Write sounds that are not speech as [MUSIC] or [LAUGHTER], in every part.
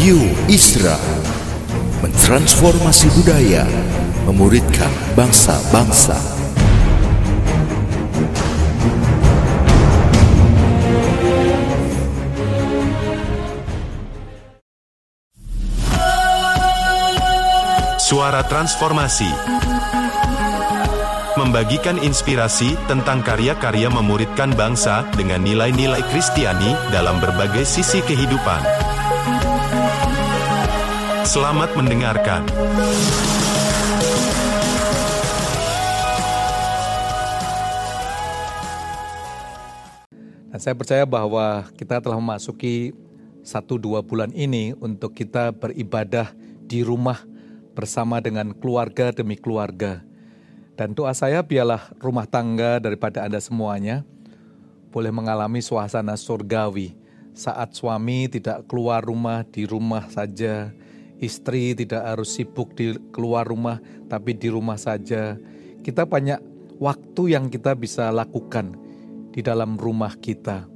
Radio Isra mentransformasi budaya, memuridkan bangsa-bangsa. Suara Transformasi Membagikan inspirasi tentang karya-karya memuridkan bangsa dengan nilai-nilai Kristiani dalam berbagai sisi kehidupan. Selamat mendengarkan. Dan saya percaya bahwa kita telah memasuki satu dua bulan ini untuk kita beribadah di rumah bersama dengan keluarga demi keluarga. Dan doa saya biarlah rumah tangga daripada Anda semuanya boleh mengalami suasana surgawi saat suami tidak keluar rumah di rumah saja, istri tidak harus sibuk di keluar rumah tapi di rumah saja. Kita banyak waktu yang kita bisa lakukan di dalam rumah kita.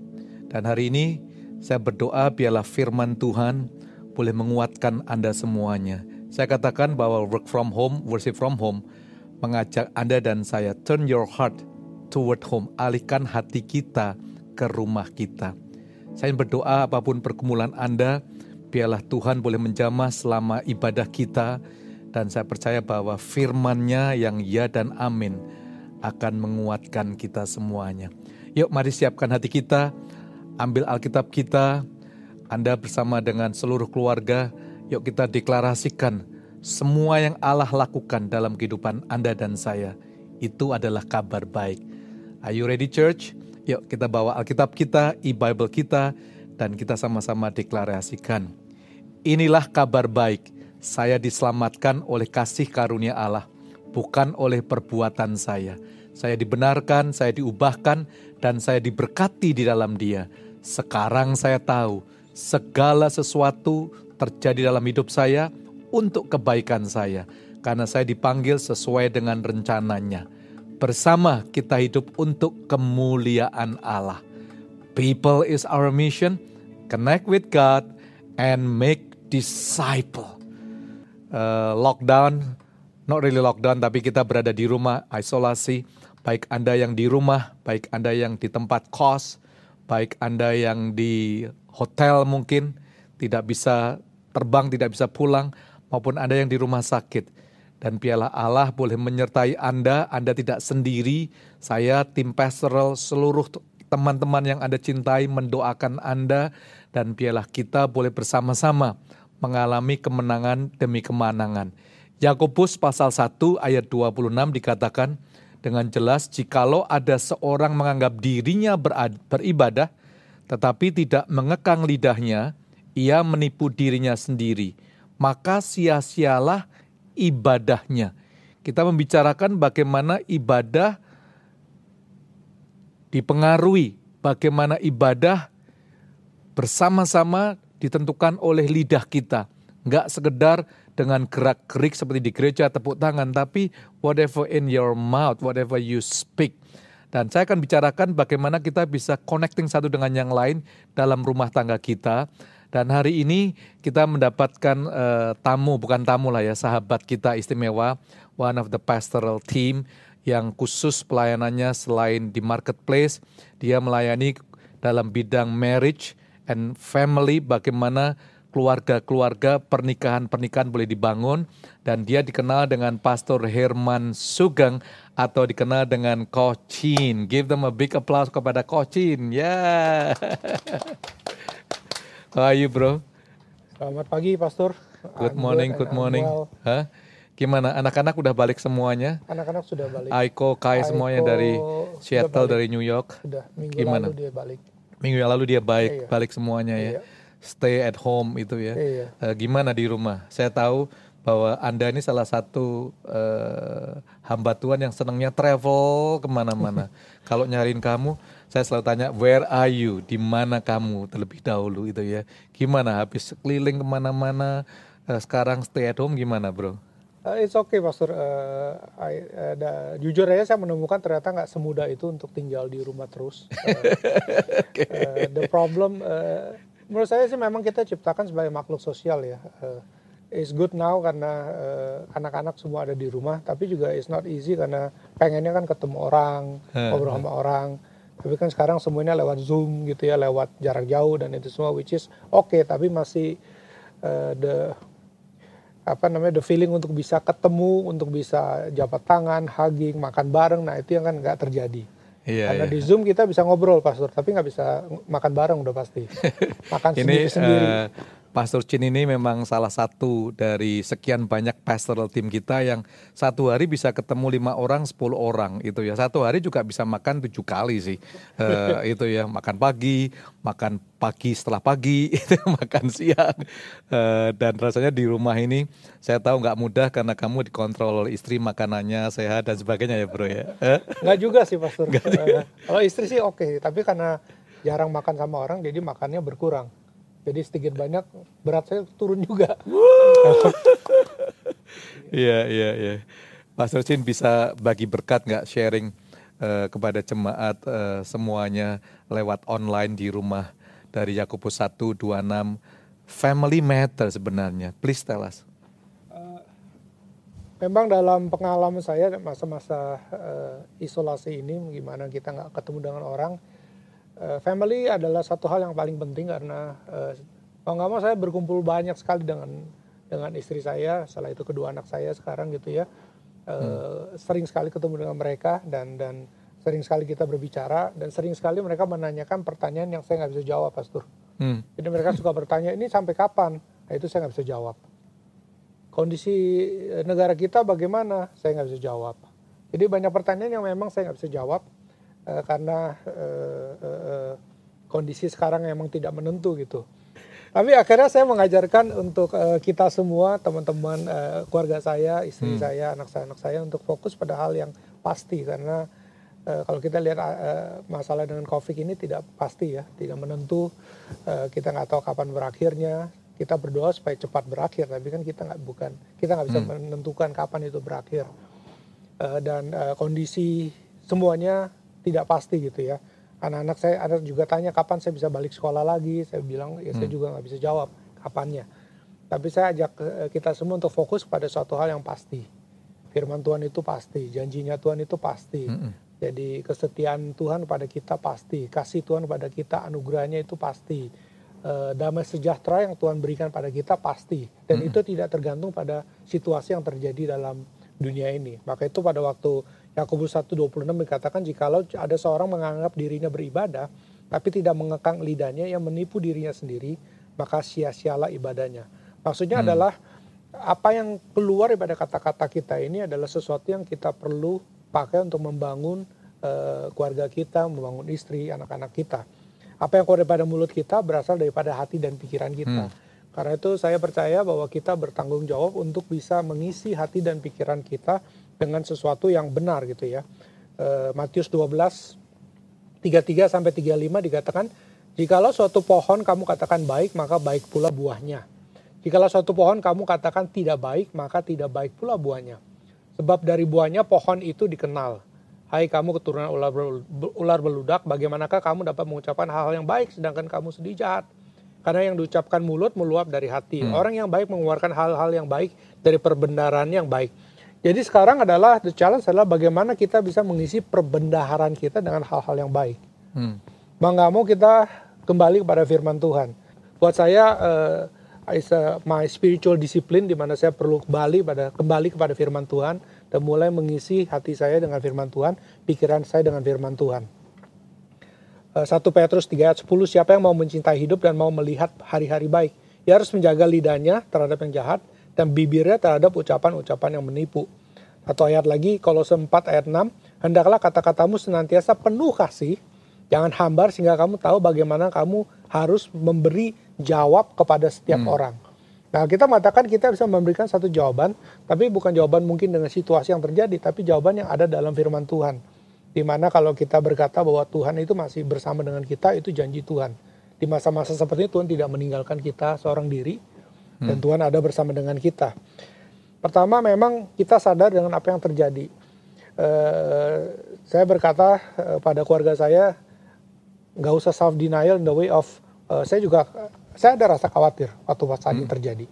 Dan hari ini saya berdoa biarlah firman Tuhan boleh menguatkan Anda semuanya. Saya katakan bahwa work from home, worship from home mengajak Anda dan saya turn your heart toward home, alihkan hati kita ke rumah kita. Saya berdoa apa pun pergumulan Anda, biarlah Tuhan boleh menjamah selama ibadah kita dan saya percaya bahwa firman-Nya yang ya dan amin akan menguatkan kita semuanya. Yuk mari siapkan hati kita, ambil Alkitab kita, Anda bersama dengan seluruh keluarga, yuk kita deklarasikan semua yang Allah lakukan dalam kehidupan Anda dan saya. Itu adalah kabar baik. Are you ready church? Yuk kita bawa Alkitab kita, e-Bible kita, dan kita sama-sama deklarasikan. Inilah kabar baik, saya diselamatkan oleh kasih karunia Allah, bukan oleh perbuatan saya. Saya dibenarkan, saya diubahkan, dan saya diberkati di dalam dia. Sekarang saya tahu, segala sesuatu terjadi dalam hidup saya untuk kebaikan saya, karena saya dipanggil sesuai dengan rencananya. Bersama kita hidup untuk kemuliaan Allah. People is our mission, connect with God, and make disciple. Uh, lockdown, not really lockdown, tapi kita berada di rumah, isolasi. Baik Anda yang di rumah, baik Anda yang di tempat kos, baik Anda yang di hotel mungkin, tidak bisa terbang, tidak bisa pulang, maupun Anda yang di rumah sakit. Dan biarlah Allah boleh menyertai Anda, Anda tidak sendiri. Saya tim pastoral seluruh teman-teman yang Anda cintai mendoakan Anda dan biarlah kita boleh bersama-sama mengalami kemenangan demi kemenangan. Yakobus pasal 1 ayat 26 dikatakan dengan jelas jikalau ada seorang menganggap dirinya beribadah tetapi tidak mengekang lidahnya, ia menipu dirinya sendiri. Maka sia-sialah ibadahnya. Kita membicarakan bagaimana ibadah dipengaruhi, bagaimana ibadah bersama-sama ditentukan oleh lidah kita. Enggak sekedar dengan gerak-gerik seperti di gereja tepuk tangan, tapi whatever in your mouth, whatever you speak. Dan saya akan bicarakan bagaimana kita bisa connecting satu dengan yang lain dalam rumah tangga kita. Dan hari ini kita mendapatkan uh, tamu, bukan tamu lah ya, sahabat kita istimewa, one of the pastoral team yang khusus pelayanannya selain di marketplace, dia melayani dalam bidang marriage and family, bagaimana keluarga-keluarga pernikahan-pernikahan boleh dibangun dan dia dikenal dengan Pastor Herman Sugeng atau dikenal dengan Kocin. Give them a big applause kepada Kocin. Ya. Yeah. [LAUGHS] How are you, bro? Selamat pagi, Pastor. Good morning, good morning. Hah? Gimana? Anak-anak udah balik semuanya? Anak-anak sudah balik. Aiko, Kai Aiko semuanya dari Seattle, dari New York. Sudah. Minggu Gimana? lalu dia balik. Minggu yang lalu dia baik, Iya. balik semuanya ya. Iya. Stay at home itu ya. Iya. Eh, gimana di rumah? Saya tahu bahwa Anda ini salah satu eh, hamba Tuhan yang senangnya travel ke mana-mana. [LAUGHS] Kalau nyariin kamu, saya selalu tanya, where are you? Di mana kamu terlebih dahulu itu ya. Gimana? Habis keliling ke mana-mana, eh, sekarang stay at home gimana bro? Uh, it's okay, Pastor. Uh, I- uh, da- jujur aja saya menemukan ternyata nggak semudah itu untuk tinggal di rumah terus. [LAUGHS] Uh, uh, the problem uh, Menurut saya sih memang kita ciptakan sebagai makhluk sosial ya. Uh, it's good now karena uh, anak-anak semua ada di rumah, tapi juga it's not easy karena pengennya kan ketemu orang, ngobrol sama orang. Tapi kan sekarang semuanya lewat Zoom gitu ya, lewat jarak jauh dan itu semua which is oke, okay, tapi masih uh, the apa namanya the feeling untuk bisa ketemu, untuk bisa jabat tangan, hugging, makan bareng, nah itu yang kan nggak terjadi. Iya, Karena iya. di Zoom kita bisa ngobrol, Pastor, tapi nggak bisa makan bareng udah pasti. [LAUGHS] Makan sendiri-sendiri. Uh, Pastor Chin ini memang salah satu dari sekian banyak pastoral tim kita yang satu hari bisa ketemu lima orang, sepuluh orang itu ya. Satu hari juga bisa makan tujuh kali sih. uh, itu ya, makan pagi, makan pagi setelah pagi, [LAUGHS] itu makan siang. Uh, dan rasanya di rumah ini saya tahu nggak mudah karena kamu dikontrol oleh istri makanannya sehat dan sebagainya ya bro ya. Nggak juga sih Pastor. Uh, kalau istri sih oke, okay, tapi karena jarang makan sama orang jadi makannya berkurang. Jadi sedikit banyak berat saya turun juga. [LAUGHS] Iya iya iya. Pastor Chin bisa bagi berkat nggak sharing uh, kepada jemaat uh, semuanya lewat online di rumah dari Yakobus 126 family matter sebenarnya. Please tell us. Uh, memang dalam pengalaman saya masa-masa uh, isolasi ini gimana kita nggak ketemu dengan orang uh, family adalah satu hal yang paling penting karena uh, nggak mau saya berkumpul banyak sekali dengan dengan istri saya, setelah itu kedua anak saya sekarang gitu ya, uh, sering sekali ketemu dengan mereka dan dan sering sekali kita berbicara dan sering sekali mereka menanyakan pertanyaan yang saya nggak bisa jawab, Pastor. Hmm. Jadi mereka suka bertanya ini sampai kapan? Nah, itu saya nggak bisa jawab. Kondisi negara kita bagaimana? Saya nggak bisa jawab. Jadi banyak pertanyaan yang memang saya nggak bisa jawab karena uh, uh, uh, kondisi sekarang memang tidak menentu gitu. Tapi akhirnya saya mengajarkan untuk uh, kita semua teman-teman uh, keluarga saya, istri hmm. saya, anak saya, anak saya untuk fokus pada hal yang pasti karena uh, kalau kita lihat uh, masalah dengan COVID ini tidak pasti ya, tidak menentu. Uh, kita nggak tahu kapan berakhirnya. Kita berdoa supaya cepat berakhir, tapi kan kita nggak bukan kita nggak bisa hmm. menentukan kapan itu berakhir. Uh, dan uh, kondisi semuanya tidak pasti gitu ya. Anak-anak saya ada juga tanya kapan saya bisa balik sekolah lagi. Saya bilang ya hmm. saya juga nggak bisa jawab kapannya. Tapi saya ajak eh, kita semua untuk fokus pada suatu hal yang pasti. Firman Tuhan itu pasti, janjinya Tuhan itu pasti. Hmm. Jadi kesetiaan Tuhan pada kita pasti, kasih Tuhan pada kita anugerahnya itu pasti. Uh, damai sejahtera yang Tuhan berikan pada kita pasti dan hmm. itu tidak tergantung pada situasi yang terjadi dalam dunia ini. Maka itu pada waktu Yakobus 1:26 dikatakan jikalau ada seorang menganggap dirinya beribadah tapi tidak mengekang lidahnya yang menipu dirinya sendiri, maka sia-sialah ibadahnya. Maksudnya hmm. adalah apa yang keluar daripada kata-kata kita ini adalah sesuatu yang kita perlu pakai untuk membangun uh, keluarga kita, membangun istri, anak-anak kita. Apa yang keluar daripada mulut kita berasal daripada hati dan pikiran kita. Hmm. Karena itu saya percaya bahwa kita bertanggung jawab untuk bisa mengisi hati dan pikiran kita dengan sesuatu yang benar gitu ya. E, Matius 12 33 sampai 35 dikatakan jikalau suatu pohon kamu katakan baik maka baik pula buahnya. Jikalau suatu pohon kamu katakan tidak baik maka tidak baik pula buahnya. Sebab dari buahnya pohon itu dikenal. Hai kamu keturunan ular, ular beludak, bagaimanakah kamu dapat mengucapkan hal-hal yang baik sedangkan kamu sedih jahat? Karena yang diucapkan mulut meluap dari hati. Hmm. Orang yang baik mengeluarkan hal-hal yang baik dari perbendaharaan yang baik. Jadi sekarang adalah the challenge adalah bagaimana kita bisa mengisi perbendaharaan kita dengan hal-hal yang baik. Hmm. Bang gak mau kita kembali kepada firman Tuhan. Buat saya uh, is a, my spiritual discipline di mana saya perlu kembali pada kembali kepada firman Tuhan dan mulai mengisi hati saya dengan firman Tuhan, pikiran saya dengan firman Tuhan. Uh, 1 Petrus 3 ayat 10 siapa yang mau mencintai hidup dan mau melihat hari-hari baik, ia harus menjaga lidahnya terhadap yang jahat dan bibirnya terhadap ucapan-ucapan yang menipu. Atau ayat lagi, kalau sempat ayat 6, hendaklah kata-katamu senantiasa penuh kasih, jangan hambar sehingga kamu tahu bagaimana kamu harus memberi jawab kepada setiap hmm. orang. Nah, kita mengatakan kita bisa memberikan satu jawaban, tapi bukan jawaban mungkin dengan situasi yang terjadi, tapi jawaban yang ada dalam firman Tuhan. Di mana kalau kita berkata bahwa Tuhan itu masih bersama dengan kita, itu janji Tuhan. Di masa-masa seperti itu Tuhan tidak meninggalkan kita seorang diri, hmm. dan Tuhan ada bersama dengan kita. Pertama memang kita sadar dengan apa yang terjadi. Uh, saya berkata uh, pada keluarga saya nggak usah self denial in the way of uh, saya juga saya ada rasa khawatir waktu saat ini terjadi.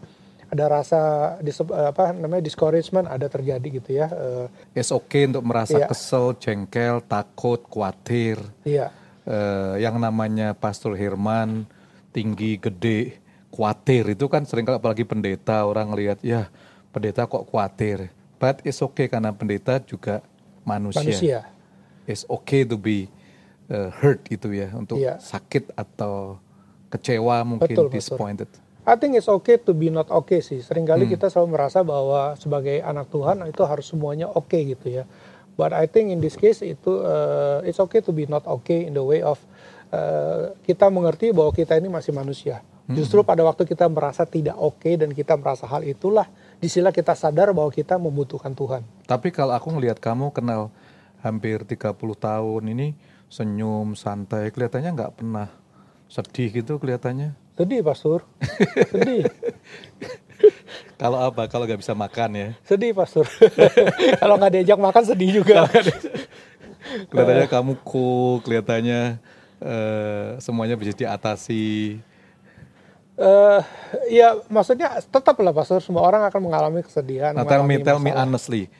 Ada rasa dis, apa namanya discouragement ada terjadi gitu ya. Uh, It's okay untuk merasa Iya. kesel, jengkel, takut, khawatir. iya. Eh, yang namanya Pastor Herman tinggi, gede, khawatir itu kan sering kalau apalagi pendeta orang lihat ya pendeta kok khawatir. But it's okay karena pendeta juga manusia. Manusia. It's okay to be uh, hurt itu ya untuk Iya. sakit atau kecewa mungkin Betul, betul. disappointed. I think it's okay to be not okay sih. Seringkali kita selalu merasa bahwa sebagai anak Tuhan itu harus semuanya oke gitu ya. But I think in this case itu uh, it's okay to be not okay in the way of uh, kita mengerti bahwa kita ini masih manusia. Justru pada waktu kita merasa tidak oke dan kita merasa hal itulah di sinilah kita sadar bahwa kita membutuhkan Tuhan. Tapi kalau aku ngelihat kamu kenal hampir 30 tahun ini senyum, santai, kelihatannya nggak pernah sedih gitu kelihatannya. Sedih Pastor. Sedih. [LAUGHS] Kalau apa? Kalau nggak bisa makan ya. Sedih Pastor. [LAUGHS] Kalau nggak diajak makan sedih juga. Kelihatannya kamu cool, kelihatannya eh, semuanya bisa diatasi. Eh ya maksudnya tetap lah pastor semua orang akan mengalami kesedihan. Nah, tell me, tell me honestly.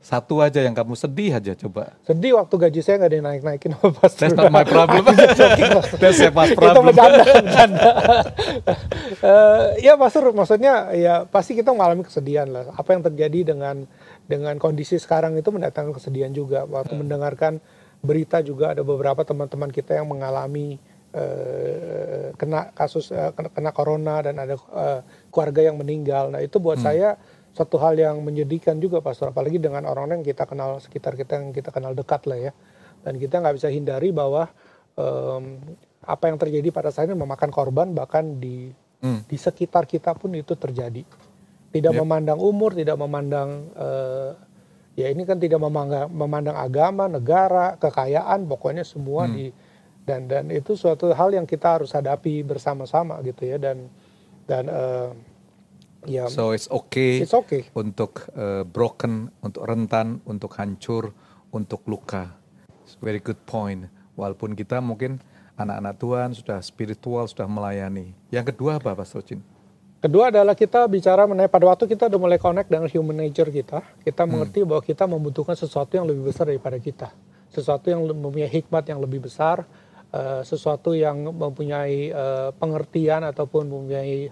Satu aja yang kamu sedih aja coba. Sedih waktu gaji saya nggak dinaik-naikin sama [LAUGHS] pastor. That's not my problem. [LAUGHS] That's my Itu problem. bercanda, bercanda. [LAUGHS] Eh, ya pastor, maksudnya ya pasti kita mengalami kesedihan lah. Apa yang terjadi dengan dengan kondisi sekarang itu mendatangkan kesedihan juga. Waktu mendengarkan berita juga ada beberapa teman-teman kita yang mengalami kena kasus eh, kena, kena corona dan ada eh, keluarga yang meninggal. Nah itu buat saya satu hal yang menyedihkan juga pastor. Apalagi dengan orang-orang yang kita kenal sekitar kita yang kita kenal dekat lah ya. Dan kita nggak bisa hindari bahwa em, apa yang terjadi pada saat ini memakan korban bahkan di Hmm. di sekitar kita pun itu terjadi. Tidak Yep. memandang umur, tidak memandang eh, ya ini kan tidak memandang, memandang agama, negara, kekayaan, pokoknya semua Hmm. di dan dan itu suatu hal yang kita harus hadapi bersama-sama gitu ya dan dan eh, ya So it's okay it's okay. untuk eh, broken, untuk rentan, untuk hancur, untuk luka. It's very good point. Walaupun kita mungkin anak-anak Tuhan sudah spiritual, sudah melayani. Yang kedua apa, Pastor Chin? Kedua adalah kita bicara mengenai pada waktu kita udah mulai connect dengan human nature kita, kita mengerti bahwa kita membutuhkan sesuatu yang lebih besar daripada kita, sesuatu yang mempunyai hikmat yang lebih besar, sesuatu yang mempunyai eh, pengertian ataupun mempunyai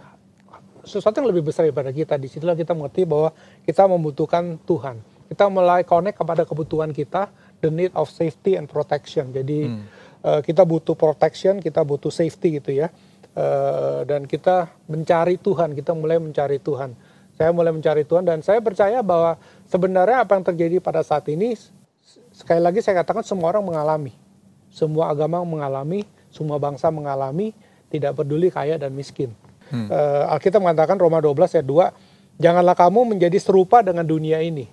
sesuatu yang lebih besar daripada kita. Di situlah kita mengerti bahwa kita membutuhkan Tuhan. Kita mulai connect kepada kebutuhan kita, the need of safety and protection. Jadi eh, kita butuh protection, kita butuh safety gitu ya. Eh, dan kita mencari Tuhan, kita mulai mencari Tuhan. Saya mulai mencari Tuhan dan saya percaya bahwa sebenarnya apa yang terjadi pada saat ini sekali lagi saya katakan semua orang mengalami. Semua agama mengalami, semua bangsa mengalami, tidak peduli kaya dan miskin. Eh, Alkitab mengatakan Roma 12 ayat 2, janganlah kamu menjadi serupa dengan dunia ini.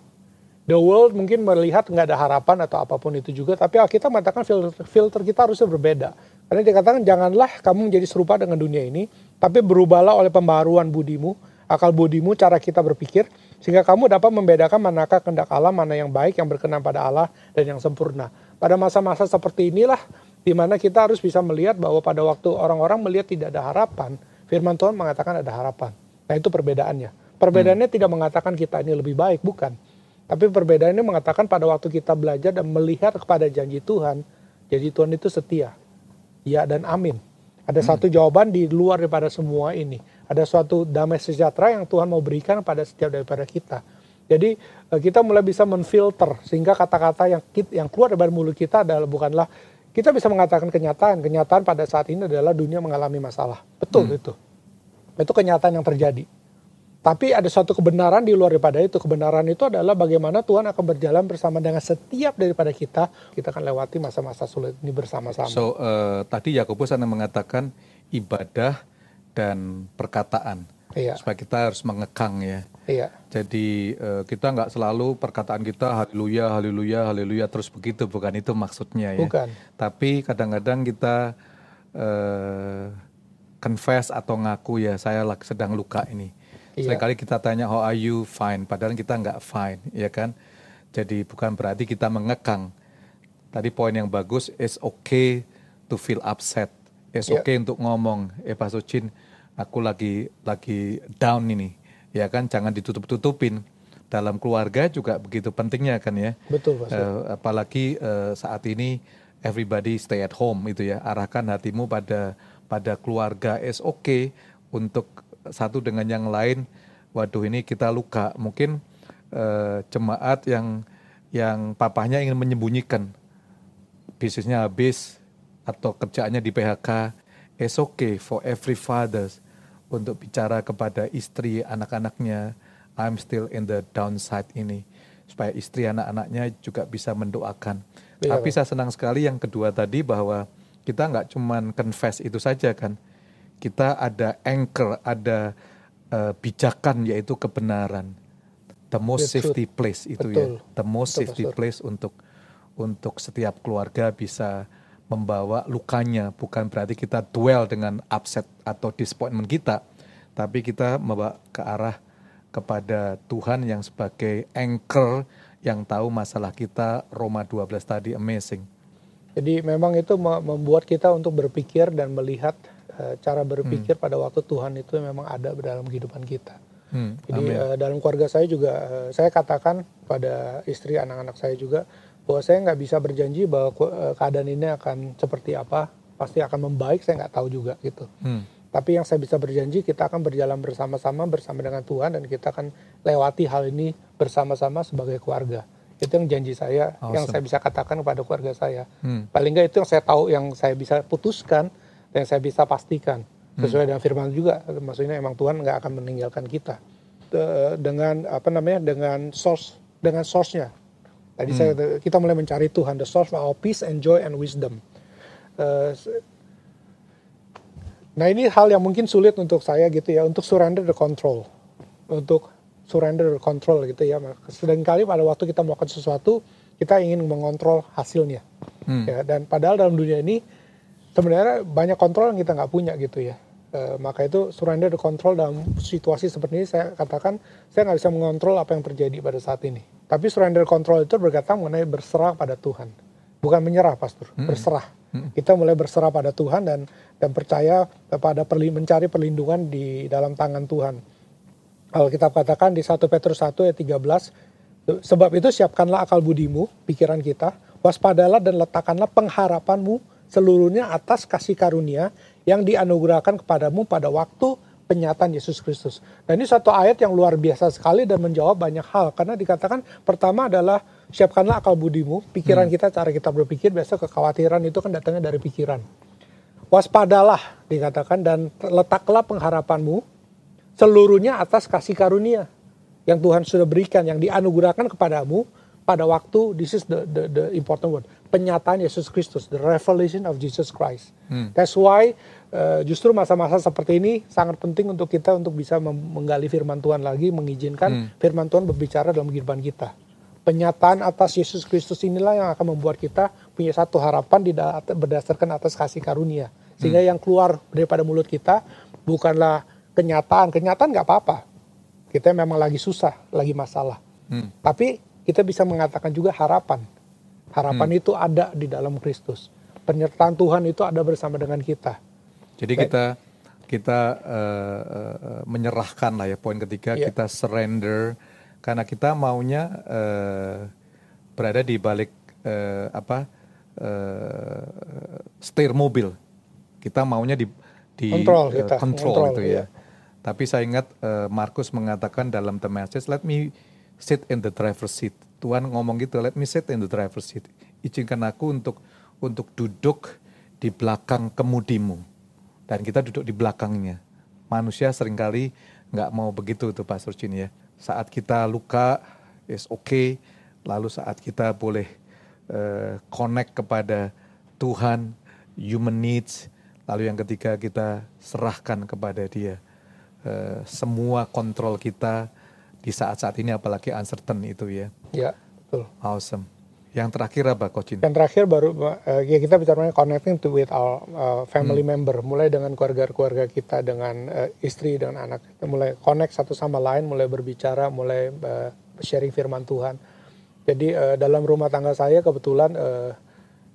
The world mungkin melihat nggak ada harapan atau apa pun itu juga, tapi Alkitab mengatakan filter, filter kita harusnya berbeda. Karena dikatakan janganlah kamu menjadi serupa dengan dunia ini, tapi berubahlah oleh pembaharuan budimu, akal budimu, cara kita berpikir, sehingga kamu dapat membedakan manakah kehendak Allah, mana yang baik, yang berkenan pada Allah, dan yang sempurna. Pada masa-masa seperti inilah, di mana kita harus bisa melihat bahwa pada waktu orang-orang melihat tidak ada harapan, firman Tuhan mengatakan ada harapan. Nah itu perbedaannya. Perbedaannya tidak mengatakan kita ini lebih baik, bukan. Tapi perbedaannya mengatakan pada waktu kita belajar dan melihat kepada janji Tuhan, janji Tuhan itu setia. Ya dan amin. Ada satu jawaban di luar daripada semua ini. Ada suatu damai sejahtera yang Tuhan mau berikan pada setiap daripada kita. Jadi eh, kita mulai bisa menfilter sehingga kata-kata yang yang keluar dari mulut kita adalah bukanlah kita bisa mengatakan kenyataan. Kenyataan pada saat ini adalah dunia mengalami masalah. Betul itu. Itu kenyataan yang terjadi. Tapi ada suatu kebenaran di luar daripada itu. Kebenaran itu adalah bagaimana Tuhan akan berjalan bersama dengan setiap daripada kita. Kita akan lewati masa-masa sulit ini bersama-sama. So eh, tadi Yakobus hanya mengatakan ibadah dan perkataan. Iya. Supaya kita harus mengekang ya. Iya. Jadi eh, kita nggak selalu perkataan kita haleluya, haleluya, haleluya terus begitu, bukan itu maksudnya ya. Bukan. Tapi kadang-kadang kita eh, confess atau ngaku ya saya sedang luka ini. Iya. Seringkali kita tanya how are you fine, padahal kita nggak fine, ya kan? Jadi bukan berarti kita mengekang. Tadi poin yang bagus, it's okay to feel upset, it's Ya. okay untuk ngomong, eh Pak Sucin, aku lagi lagi down ini. Ya kan, jangan ditutup-tutupin. Dalam keluarga juga begitu pentingnya kan ya. Betul, Pastor. Eh, apalagi eh, saat ini everybody stay at home itu ya. Arahkan hatimu pada pada keluarga. It's okay untuk satu dengan yang lain. Waduh ini kita luka. Mungkin eh, jemaat yang yang papahnya ingin menyembunyikan bisnisnya habis atau kerjaannya di PHK, it's okay for every fathers untuk bicara kepada istri anak-anaknya, I'm still in the downside ini, supaya istri anak-anaknya juga bisa mendoakan. Iya, Tapi saya senang sekali yang kedua tadi bahwa kita nggak cuman confess itu saja kan, kita ada anchor, ada eh, bijakan yaitu kebenaran. The most Betul. safety place itu ya, Betul. the most Betul, safety Pastor. place untuk untuk setiap keluarga bisa membawa lukanya bukan berarti kita duel dengan upset atau disappointment kita tapi kita membawa ke arah kepada Tuhan yang sebagai anchor yang tahu masalah kita Roma 12 tadi amazing Jadi memang itu me- membuat kita untuk berpikir dan melihat eh, cara berpikir pada waktu Tuhan itu memang ada dalam kehidupan kita. Hmm, Jadi amin. eh, dalam keluarga saya juga eh, saya katakan pada istri anak-anak saya juga bahwa saya nggak bisa berjanji bahwa eh, keadaan ini akan seperti apa, pasti akan membaik. Saya nggak tahu juga gitu. Hmm, Tapi yang saya bisa berjanji kita akan berjalan bersama-sama bersama dengan Tuhan dan kita akan lewati hal ini bersama-sama sebagai keluarga. Itu yang janji saya, yang Awesome. saya bisa katakan kepada keluarga saya. Hmm. Paling nggak itu yang saya tahu, yang saya bisa putuskan, dan yang saya bisa pastikan sesuai dengan firman juga. Maksudnya emang Tuhan nggak akan meninggalkan kita De- dengan apa namanya dengan source dengan source-nya. Tadi saya kita mulai mencari Tuhan, the source of our peace and joy and wisdom. Eh, Nah ini hal yang mungkin sulit untuk saya gitu ya, untuk surrender the control, untuk surrender the control gitu ya. Sedangkali pada waktu kita melakukan sesuatu, kita ingin mengontrol hasilnya. Ya, dan padahal dalam dunia ini sebenarnya banyak kontrol yang kita nggak punya gitu ya. Eh, maka itu surrender the control dalam situasi seperti ini saya katakan saya nggak bisa mengontrol apa yang terjadi pada saat ini. Tapi surrender control itu berkata mengenai berserah pada Tuhan, bukan menyerah, pastor, berserah. Kita mulai berserah pada Tuhan dan dan percaya pada perli- mencari perlindungan di dalam tangan Tuhan. Alkitab katakan di 1 Petrus 1 ayat 13, sebab itu siapkanlah akal budimu, pikiran kita, waspadalah dan letakkanlah pengharapanmu seluruhnya atas kasih karunia yang dianugerahkan kepadamu pada waktu penyataan Yesus Kristus. Dan ini satu ayat yang luar biasa sekali dan menjawab banyak hal. Karena dikatakan pertama adalah siapkanlah akal budimu, pikiran kita, cara kita berpikir, biasa kekhawatiran itu kan datangnya dari pikiran. Waspadalah dikatakan dan letaklah pengharapanmu seluruhnya atas kasih karunia yang Tuhan sudah berikan, yang dianugerahkan kepadamu pada waktu this is the the, the important word penyataan Yesus Kristus, the revelation of Jesus Christ. That's why uh, justru masa-masa seperti ini sangat penting untuk kita untuk bisa menggali firman Tuhan lagi, mengizinkan firman Tuhan berbicara dalam kehidupan kita. Penyataan atas Yesus Kristus inilah yang akan membuat kita punya satu harapan di berdasarkan atas kasih karunia. Sehingga yang keluar daripada mulut kita bukanlah kenyataan. Kenyataan nggak apa-apa. Kita memang lagi susah, lagi masalah. Tapi kita bisa mengatakan juga harapan. Harapan itu ada di dalam Kristus. Penyertaan Tuhan itu ada bersama dengan kita. Jadi kita kita eh, eh, menyerahkan lah ya poin ketiga Iya. kita surrender karena kita maunya eh, berada di balik eh, apa eh, setir mobil. Kita maunya di di Kontrol eh, kita, control kontrol, itu ya. Tapi saya ingat eh, Markus mengatakan dalam the message, let me sit in the driver's seat. Tuhan ngomong gitu, let me sit in the driver's seat. Izinkan aku untuk untuk duduk di belakang kemudimu. Dan kita duduk di belakangnya. Manusia sering kali nggak mau begitu tuh Pak Surcin ya. Saat kita luka, is okay. Lalu saat kita boleh eh, connect kepada Tuhan, human needs. Lalu yang ketiga kita serahkan kepada dia. Eh, semua kontrol kita di saat-saat ini apalagi uncertain itu ya. Ya, betul. Awesome. Yang terakhir apa Coach? Dan terakhir baru eh, ya kita bicara connecting to with our uh, family Hmm. member, mulai dengan keluarga-keluarga kita, dengan eh, istri, dengan anak, kita mulai connect satu sama lain, mulai berbicara, mulai eh, sharing firman Tuhan. Jadi eh, dalam rumah tangga saya kebetulan eh,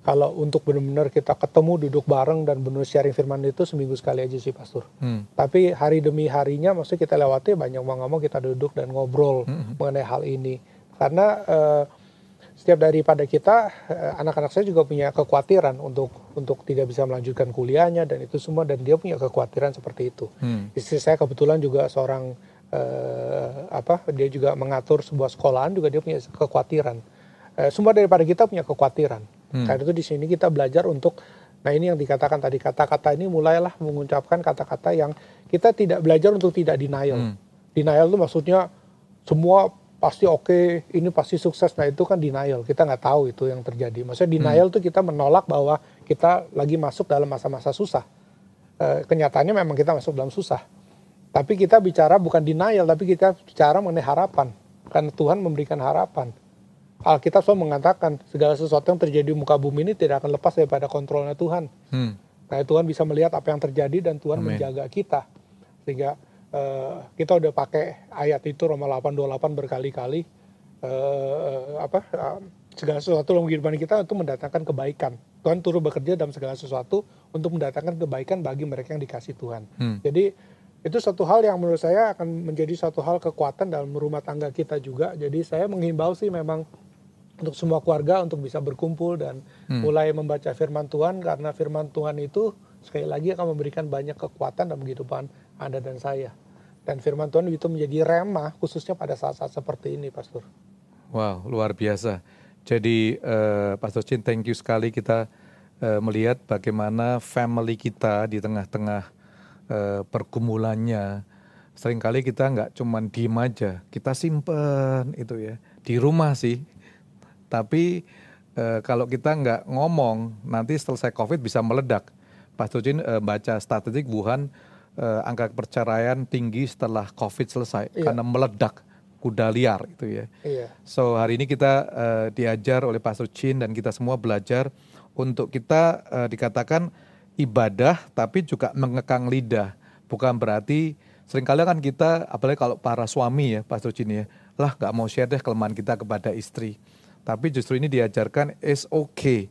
kalau untuk benar-benar kita ketemu duduk bareng dan benar sharing firman itu seminggu sekali aja sih pastor. Hmm. Tapi hari demi harinya maksudnya kita lewati banyak ngomong kita duduk dan ngobrol Hmm. mengenai hal ini. Karena eh, setiap daripada kita eh, anak-anak saya juga punya kekhawatiran untuk untuk tidak bisa melanjutkan kuliahnya dan itu semua dan dia punya kekhawatiran seperti itu. Hmm. Istri saya kebetulan juga seorang eh, apa dia juga mengatur sebuah sekolahan juga dia punya kekhawatiran. Eh, semua daripada kita punya kekhawatiran. Hmm. Karena itu di sini kita belajar untuk nah ini yang dikatakan tadi kata-kata ini mulailah mengucapkan kata-kata yang kita tidak belajar untuk tidak denial. Hmm. Denial itu maksudnya semua pasti oke, ini pasti sukses. Nah itu kan denial. Kita nggak tahu itu yang terjadi. Maksudnya denial itu kita menolak bahwa kita lagi masuk dalam masa-masa susah. Eh, kenyataannya memang kita masuk dalam susah. Tapi kita bicara bukan denial, tapi kita bicara mengenai harapan. Karena Tuhan memberikan harapan. Alkitab selalu mengatakan segala sesuatu yang terjadi di muka bumi ini tidak akan lepas daripada kontrolnya Tuhan. Hmm. Nah, Tuhan bisa melihat apa yang terjadi dan Tuhan Amin. menjaga kita. Sehingga eh, kita udah pakai ayat itu Roma 8:28 berkali-kali eh, apa eh, segala sesuatu dalam kehidupan kita itu mendatangkan kebaikan. Tuhan turut bekerja dalam segala sesuatu untuk mendatangkan kebaikan bagi mereka yang dikasih Tuhan. Hmm. Jadi itu satu hal yang menurut saya akan menjadi satu hal kekuatan dalam rumah tangga kita juga. Jadi saya menghimbau sih memang untuk semua keluarga untuk bisa berkumpul dan mulai membaca firman Tuhan karena firman Tuhan itu sekali lagi akan memberikan banyak kekuatan dalam kehidupan Anda dan saya. Dan firman Tuhan itu menjadi rema khususnya pada saat-saat seperti ini, Pastor. Wow, luar biasa. Jadi eh, Pastor Chin, thank you sekali kita eh, melihat bagaimana family kita di tengah-tengah eh, pergumulannya. Seringkali kita nggak cuman diem aja, kita simpen itu ya di rumah sih. Tapi eh, kalau kita nggak ngomong, nanti selesai COVID bisa meledak. Pastor Chin eh, baca statistik Wuhan eh, angka perceraian tinggi setelah COVID selesai Iya. karena meledak kuda liar itu ya. Iya. So hari ini kita eh, diajar oleh Pastor Chin dan kita semua belajar untuk kita eh, dikatakan ibadah tapi juga mengekang lidah. Bukan berarti sering kali kan kita apalagi kalau para suami ya Pastor Chin ya, lah nggak mau share deh kelemahan kita kepada istri. Tapi justru ini diajarkan is okay.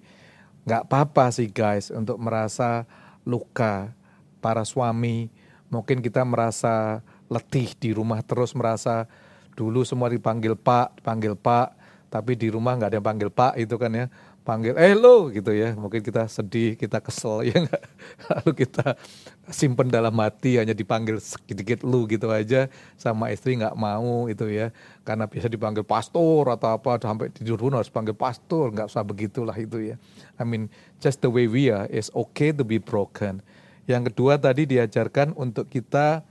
Nggak apa-apa sih guys untuk merasa luka. Para suami mungkin kita merasa letih di rumah terus merasa dulu semua dipanggil Pak, dipanggil Pak, tapi di rumah nggak ada yang panggil Pak itu kan ya, panggil eh lo gitu ya, mungkin kita sedih, kita kesel [LAUGHS] ya lalu kita simpen dalam hati hanya dipanggil sedikit lu gitu aja, sama istri nggak mau itu ya, karena biasa dipanggil pastor atau apa, sampai tidur pun harus panggil pastor, nggak usah begitulah itu ya. I mean just the way we are is okay to be broken. Yang kedua tadi diajarkan untuk kita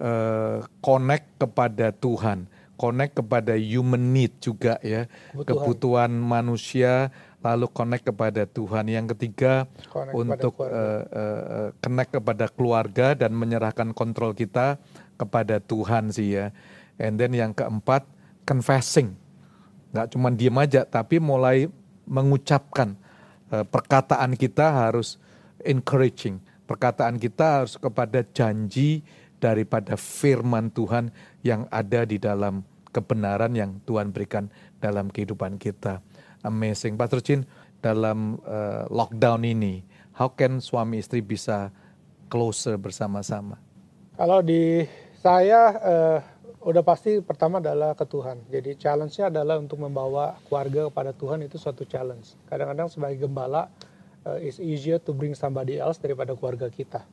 eh, connect kepada Tuhan, connect kepada human need juga ya, Kebutuhan. kebutuhan manusia, lalu connect kepada Tuhan. Yang ketiga Connect untuk eh, eh, connect kepada keluarga dan menyerahkan kontrol kita kepada Tuhan sih ya. And then yang keempat confessing, nggak cuma diem aja, tapi mulai mengucapkan eh, perkataan kita harus encouraging, perkataan kita harus kepada janji daripada firman Tuhan yang ada di dalam kebenaran yang Tuhan berikan dalam kehidupan kita. Amazing. Pastor Chin, dalam eh, lockdown ini, how can suami istri bisa closer bersama-sama? Kalau di saya eh, udah pasti pertama adalah ke Tuhan. Jadi challenge-nya adalah untuk membawa keluarga kepada Tuhan itu suatu challenge. Kadang-kadang sebagai gembala eh, it's easier to bring somebody else daripada keluarga kita.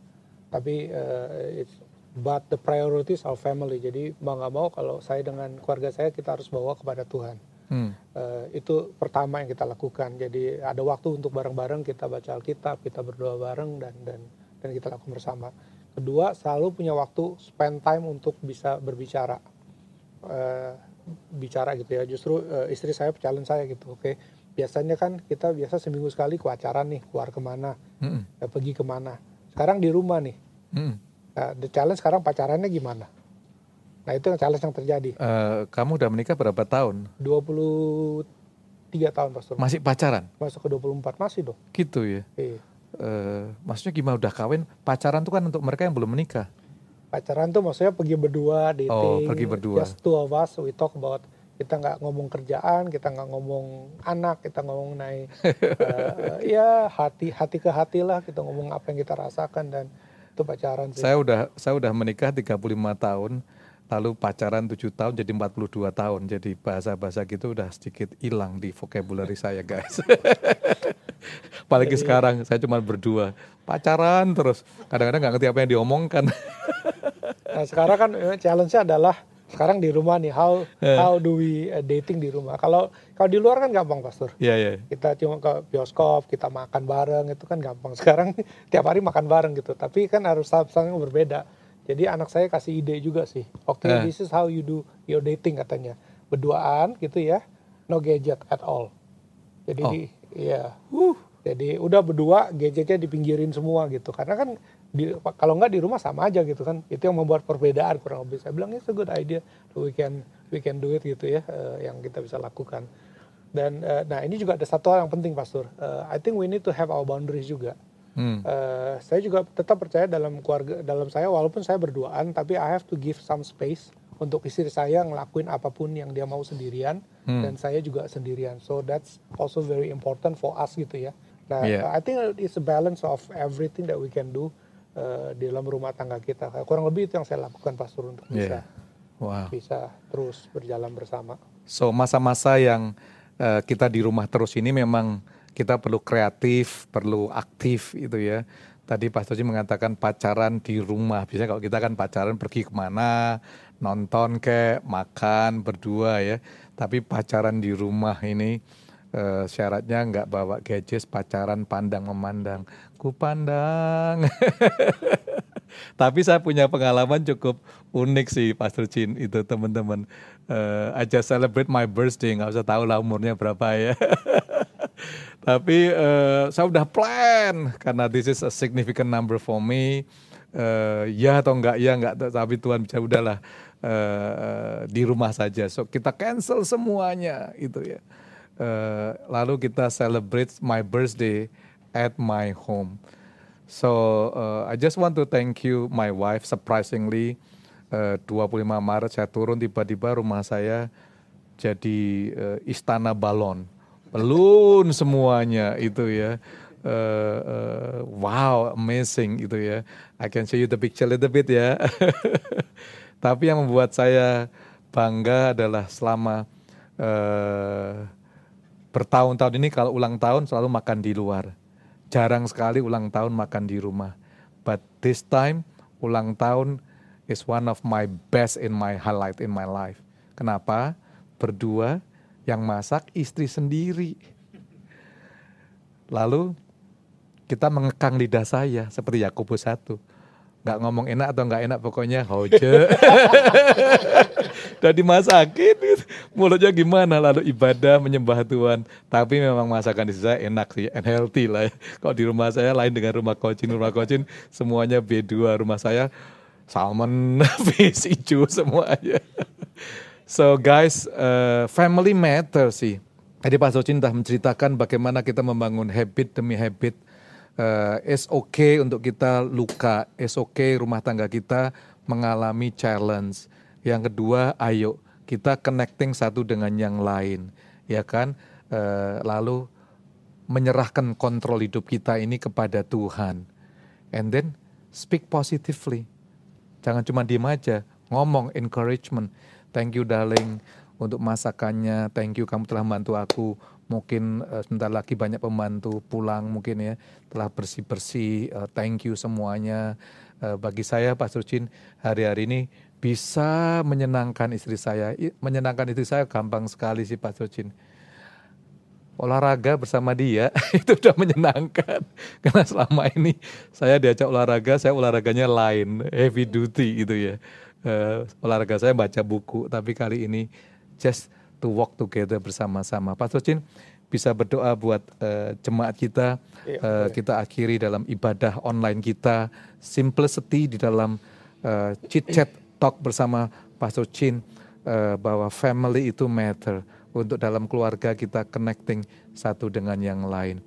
Tapi eh, it's but the priorities our family. Jadi mau nggak mau kalau saya dengan keluarga saya kita harus bawa kepada Tuhan. Hmm. Eh, itu pertama yang kita lakukan. Jadi ada waktu untuk bareng-bareng kita baca Alkitab, kita berdoa bareng dan dan dan kita lakukan bersama. Kedua, selalu punya waktu spend time untuk bisa berbicara, Eh, bicara gitu ya. Justru eh, istri saya challenge saya gitu. Oke, biasanya kan kita biasa seminggu sekali ke acara nih, keluar ke mana, Mm-mm. ya, pergi ke mana. Sekarang di rumah nih. Mm-mm. Nah, the challenge sekarang pacarannya gimana? Nah itu yang challenge yang terjadi. Eh, kamu udah menikah berapa tahun? 23 tahun Pastor. Masih pacaran? Masuk ke 24 masih dong. Gitu ya. Iya. Eh, maksudnya gimana udah kawin? Pacaran tuh kan untuk mereka yang belum menikah. pacaran tuh maksudnya pergi berdua dating Oh, pergi berdua. just two of us we talk about kita nggak ngomong kerjaan, kita nggak ngomong anak, kita ngomong naik uh, [LAUGHS] ya hati hati ke hati lah kita ngomong apa yang kita rasakan dan itu pacaran sih. Saya udah saya udah menikah 35 tahun, lalu pacaran 7 tahun jadi 42 tahun. Jadi bahasa-bahasa gitu udah sedikit hilang di vocabulary saya, guys. [LAUGHS] Apalagi jadi, sekarang saya cuma berdua, pacaran terus. Kadang-kadang nggak ngerti apa yang diomongkan. [LAUGHS] nah, sekarang kan eh, challenge-nya adalah sekarang di rumah nih how yeah. how do we uh, dating di rumah? Kalau kalau di luar kan gampang pastor. Yeah, yeah. kita cuma ke bioskop kita makan bareng itu kan gampang. [LAUGHS] Sekarang tiap hari makan bareng gitu. Tapi kan harus saling berbeda. Jadi anak saya kasih ide juga sih. Oke okay, yeah. this is how you do your dating katanya. Berduaan gitu ya no gadget at all. Jadi oh. di, ya uh, jadi udah berdua gadgetnya dipinggirin semua gitu. Karena kan di, kalau nggak di rumah sama aja gitu kan. Itu yang membuat perbedaan kurang lebih. Saya bilang itu good idea. We can we can do it gitu ya uh, yang kita bisa lakukan. Dan uh, nah ini juga ada satu hal yang penting pastor. Uh, I think we need to have our boundaries juga. Hmm. uh, saya juga tetap percaya dalam keluarga dalam saya walaupun saya berduaan tapi I have to give some space untuk istri saya ngelakuin apa pun yang dia mau sendirian hmm. dan saya juga sendirian. So that's also very important for us gitu ya. Nah yeah. I think it's a balance of everything that we can do uh, di dalam rumah tangga kita. Kurang lebih itu yang saya lakukan pastor untuk bisa yeah. wow. bisa terus berjalan bersama. So masa-masa yang uh, kita di rumah terus ini memang kita perlu kreatif, perlu aktif itu ya. Tadi Pak Toji mengatakan pacaran di rumah. Biasanya kalau kita kan pacaran pergi ke mana, nonton ke, makan berdua ya. Tapi pacaran di rumah ini uh, syaratnya nggak bawa gadget, pacaran pandang memandang ku pandang. [LAUGHS] Tapi saya punya pengalaman cukup unik sih Pastor Chin itu teman-teman. Uh, I celebrate my birthday, nggak usah tahu lah umurnya berapa ya. [LAUGHS] Tapi uh, saya udah plan karena this is a significant number for me. Uh, ya atau enggak ya enggak tapi Tuhan bisa udahlah uh, di rumah saja. So kita cancel semuanya itu ya. Uh, lalu kita celebrate my birthday at my home. So uh, I just want to thank you my wife surprisingly uh, 25 Maret saya turun tiba-tiba rumah saya jadi uh, istana balon. Balon semuanya itu ya. Uh, uh, wow, amazing itu ya. I can show you the picture a little bit ya. [LAUGHS] Tapi yang membuat saya bangga adalah selama uh, bertahun-tahun ini kalau ulang tahun selalu makan di luar jarang sekali ulang tahun makan di rumah. But this time ulang tahun is one of my best in my highlight in my life. Kenapa? Berdua yang masak istri sendiri. Lalu kita mengekang lidah saya seperti Yakobus 1 nggak ngomong enak atau nggak enak pokoknya hoje udah [LAUGHS] dimasakin mulutnya gimana? Lalu ibadah menyembah Tuhan. Tapi memang masakan di saya enak sih and healthy lah ya. kalau di rumah saya lain dengan rumah coaching rumah coaching semuanya B2 rumah saya salmon [LAUGHS] fish hijau semuanya so guys uh, family matter sih. Tadi Pak Socin telah menceritakan bagaimana kita membangun habit demi habit uh, it's okay untuk kita luka, it's okay rumah tangga kita mengalami challenge. Yang kedua, ayo kita connecting satu dengan yang lain, ya kan? Uh, lalu menyerahkan kontrol hidup kita ini kepada Tuhan. And then speak positively. Jangan cuma diem aja, ngomong encouragement. Thank you darling untuk masakannya. Thank you kamu telah membantu aku. Mungkin uh, sebentar lagi banyak pembantu pulang mungkin ya. Telah bersih bersih uh, thank you semuanya. Uh, bagi saya Pak Surcin hari-hari ini bisa menyenangkan istri saya. Menyenangkan istri saya gampang sekali sih Pak Surcin olahraga bersama dia [LAUGHS] itu udah menyenangkan. [LAUGHS] Karena selama ini saya diajak olahraga saya olahraganya lain heavy duty gitu ya. Uh, olahraga saya baca buku. Tapi kali ini just to walk together bersama-sama. Pastor Chin bisa berdoa buat uh, jemaat kita. Uh, kita akhiri dalam ibadah online kita, simplicity di dalam uh, chit chat talk bersama Pastor Chin uh, bahwa family itu matter untuk dalam keluarga kita connecting satu dengan yang lain.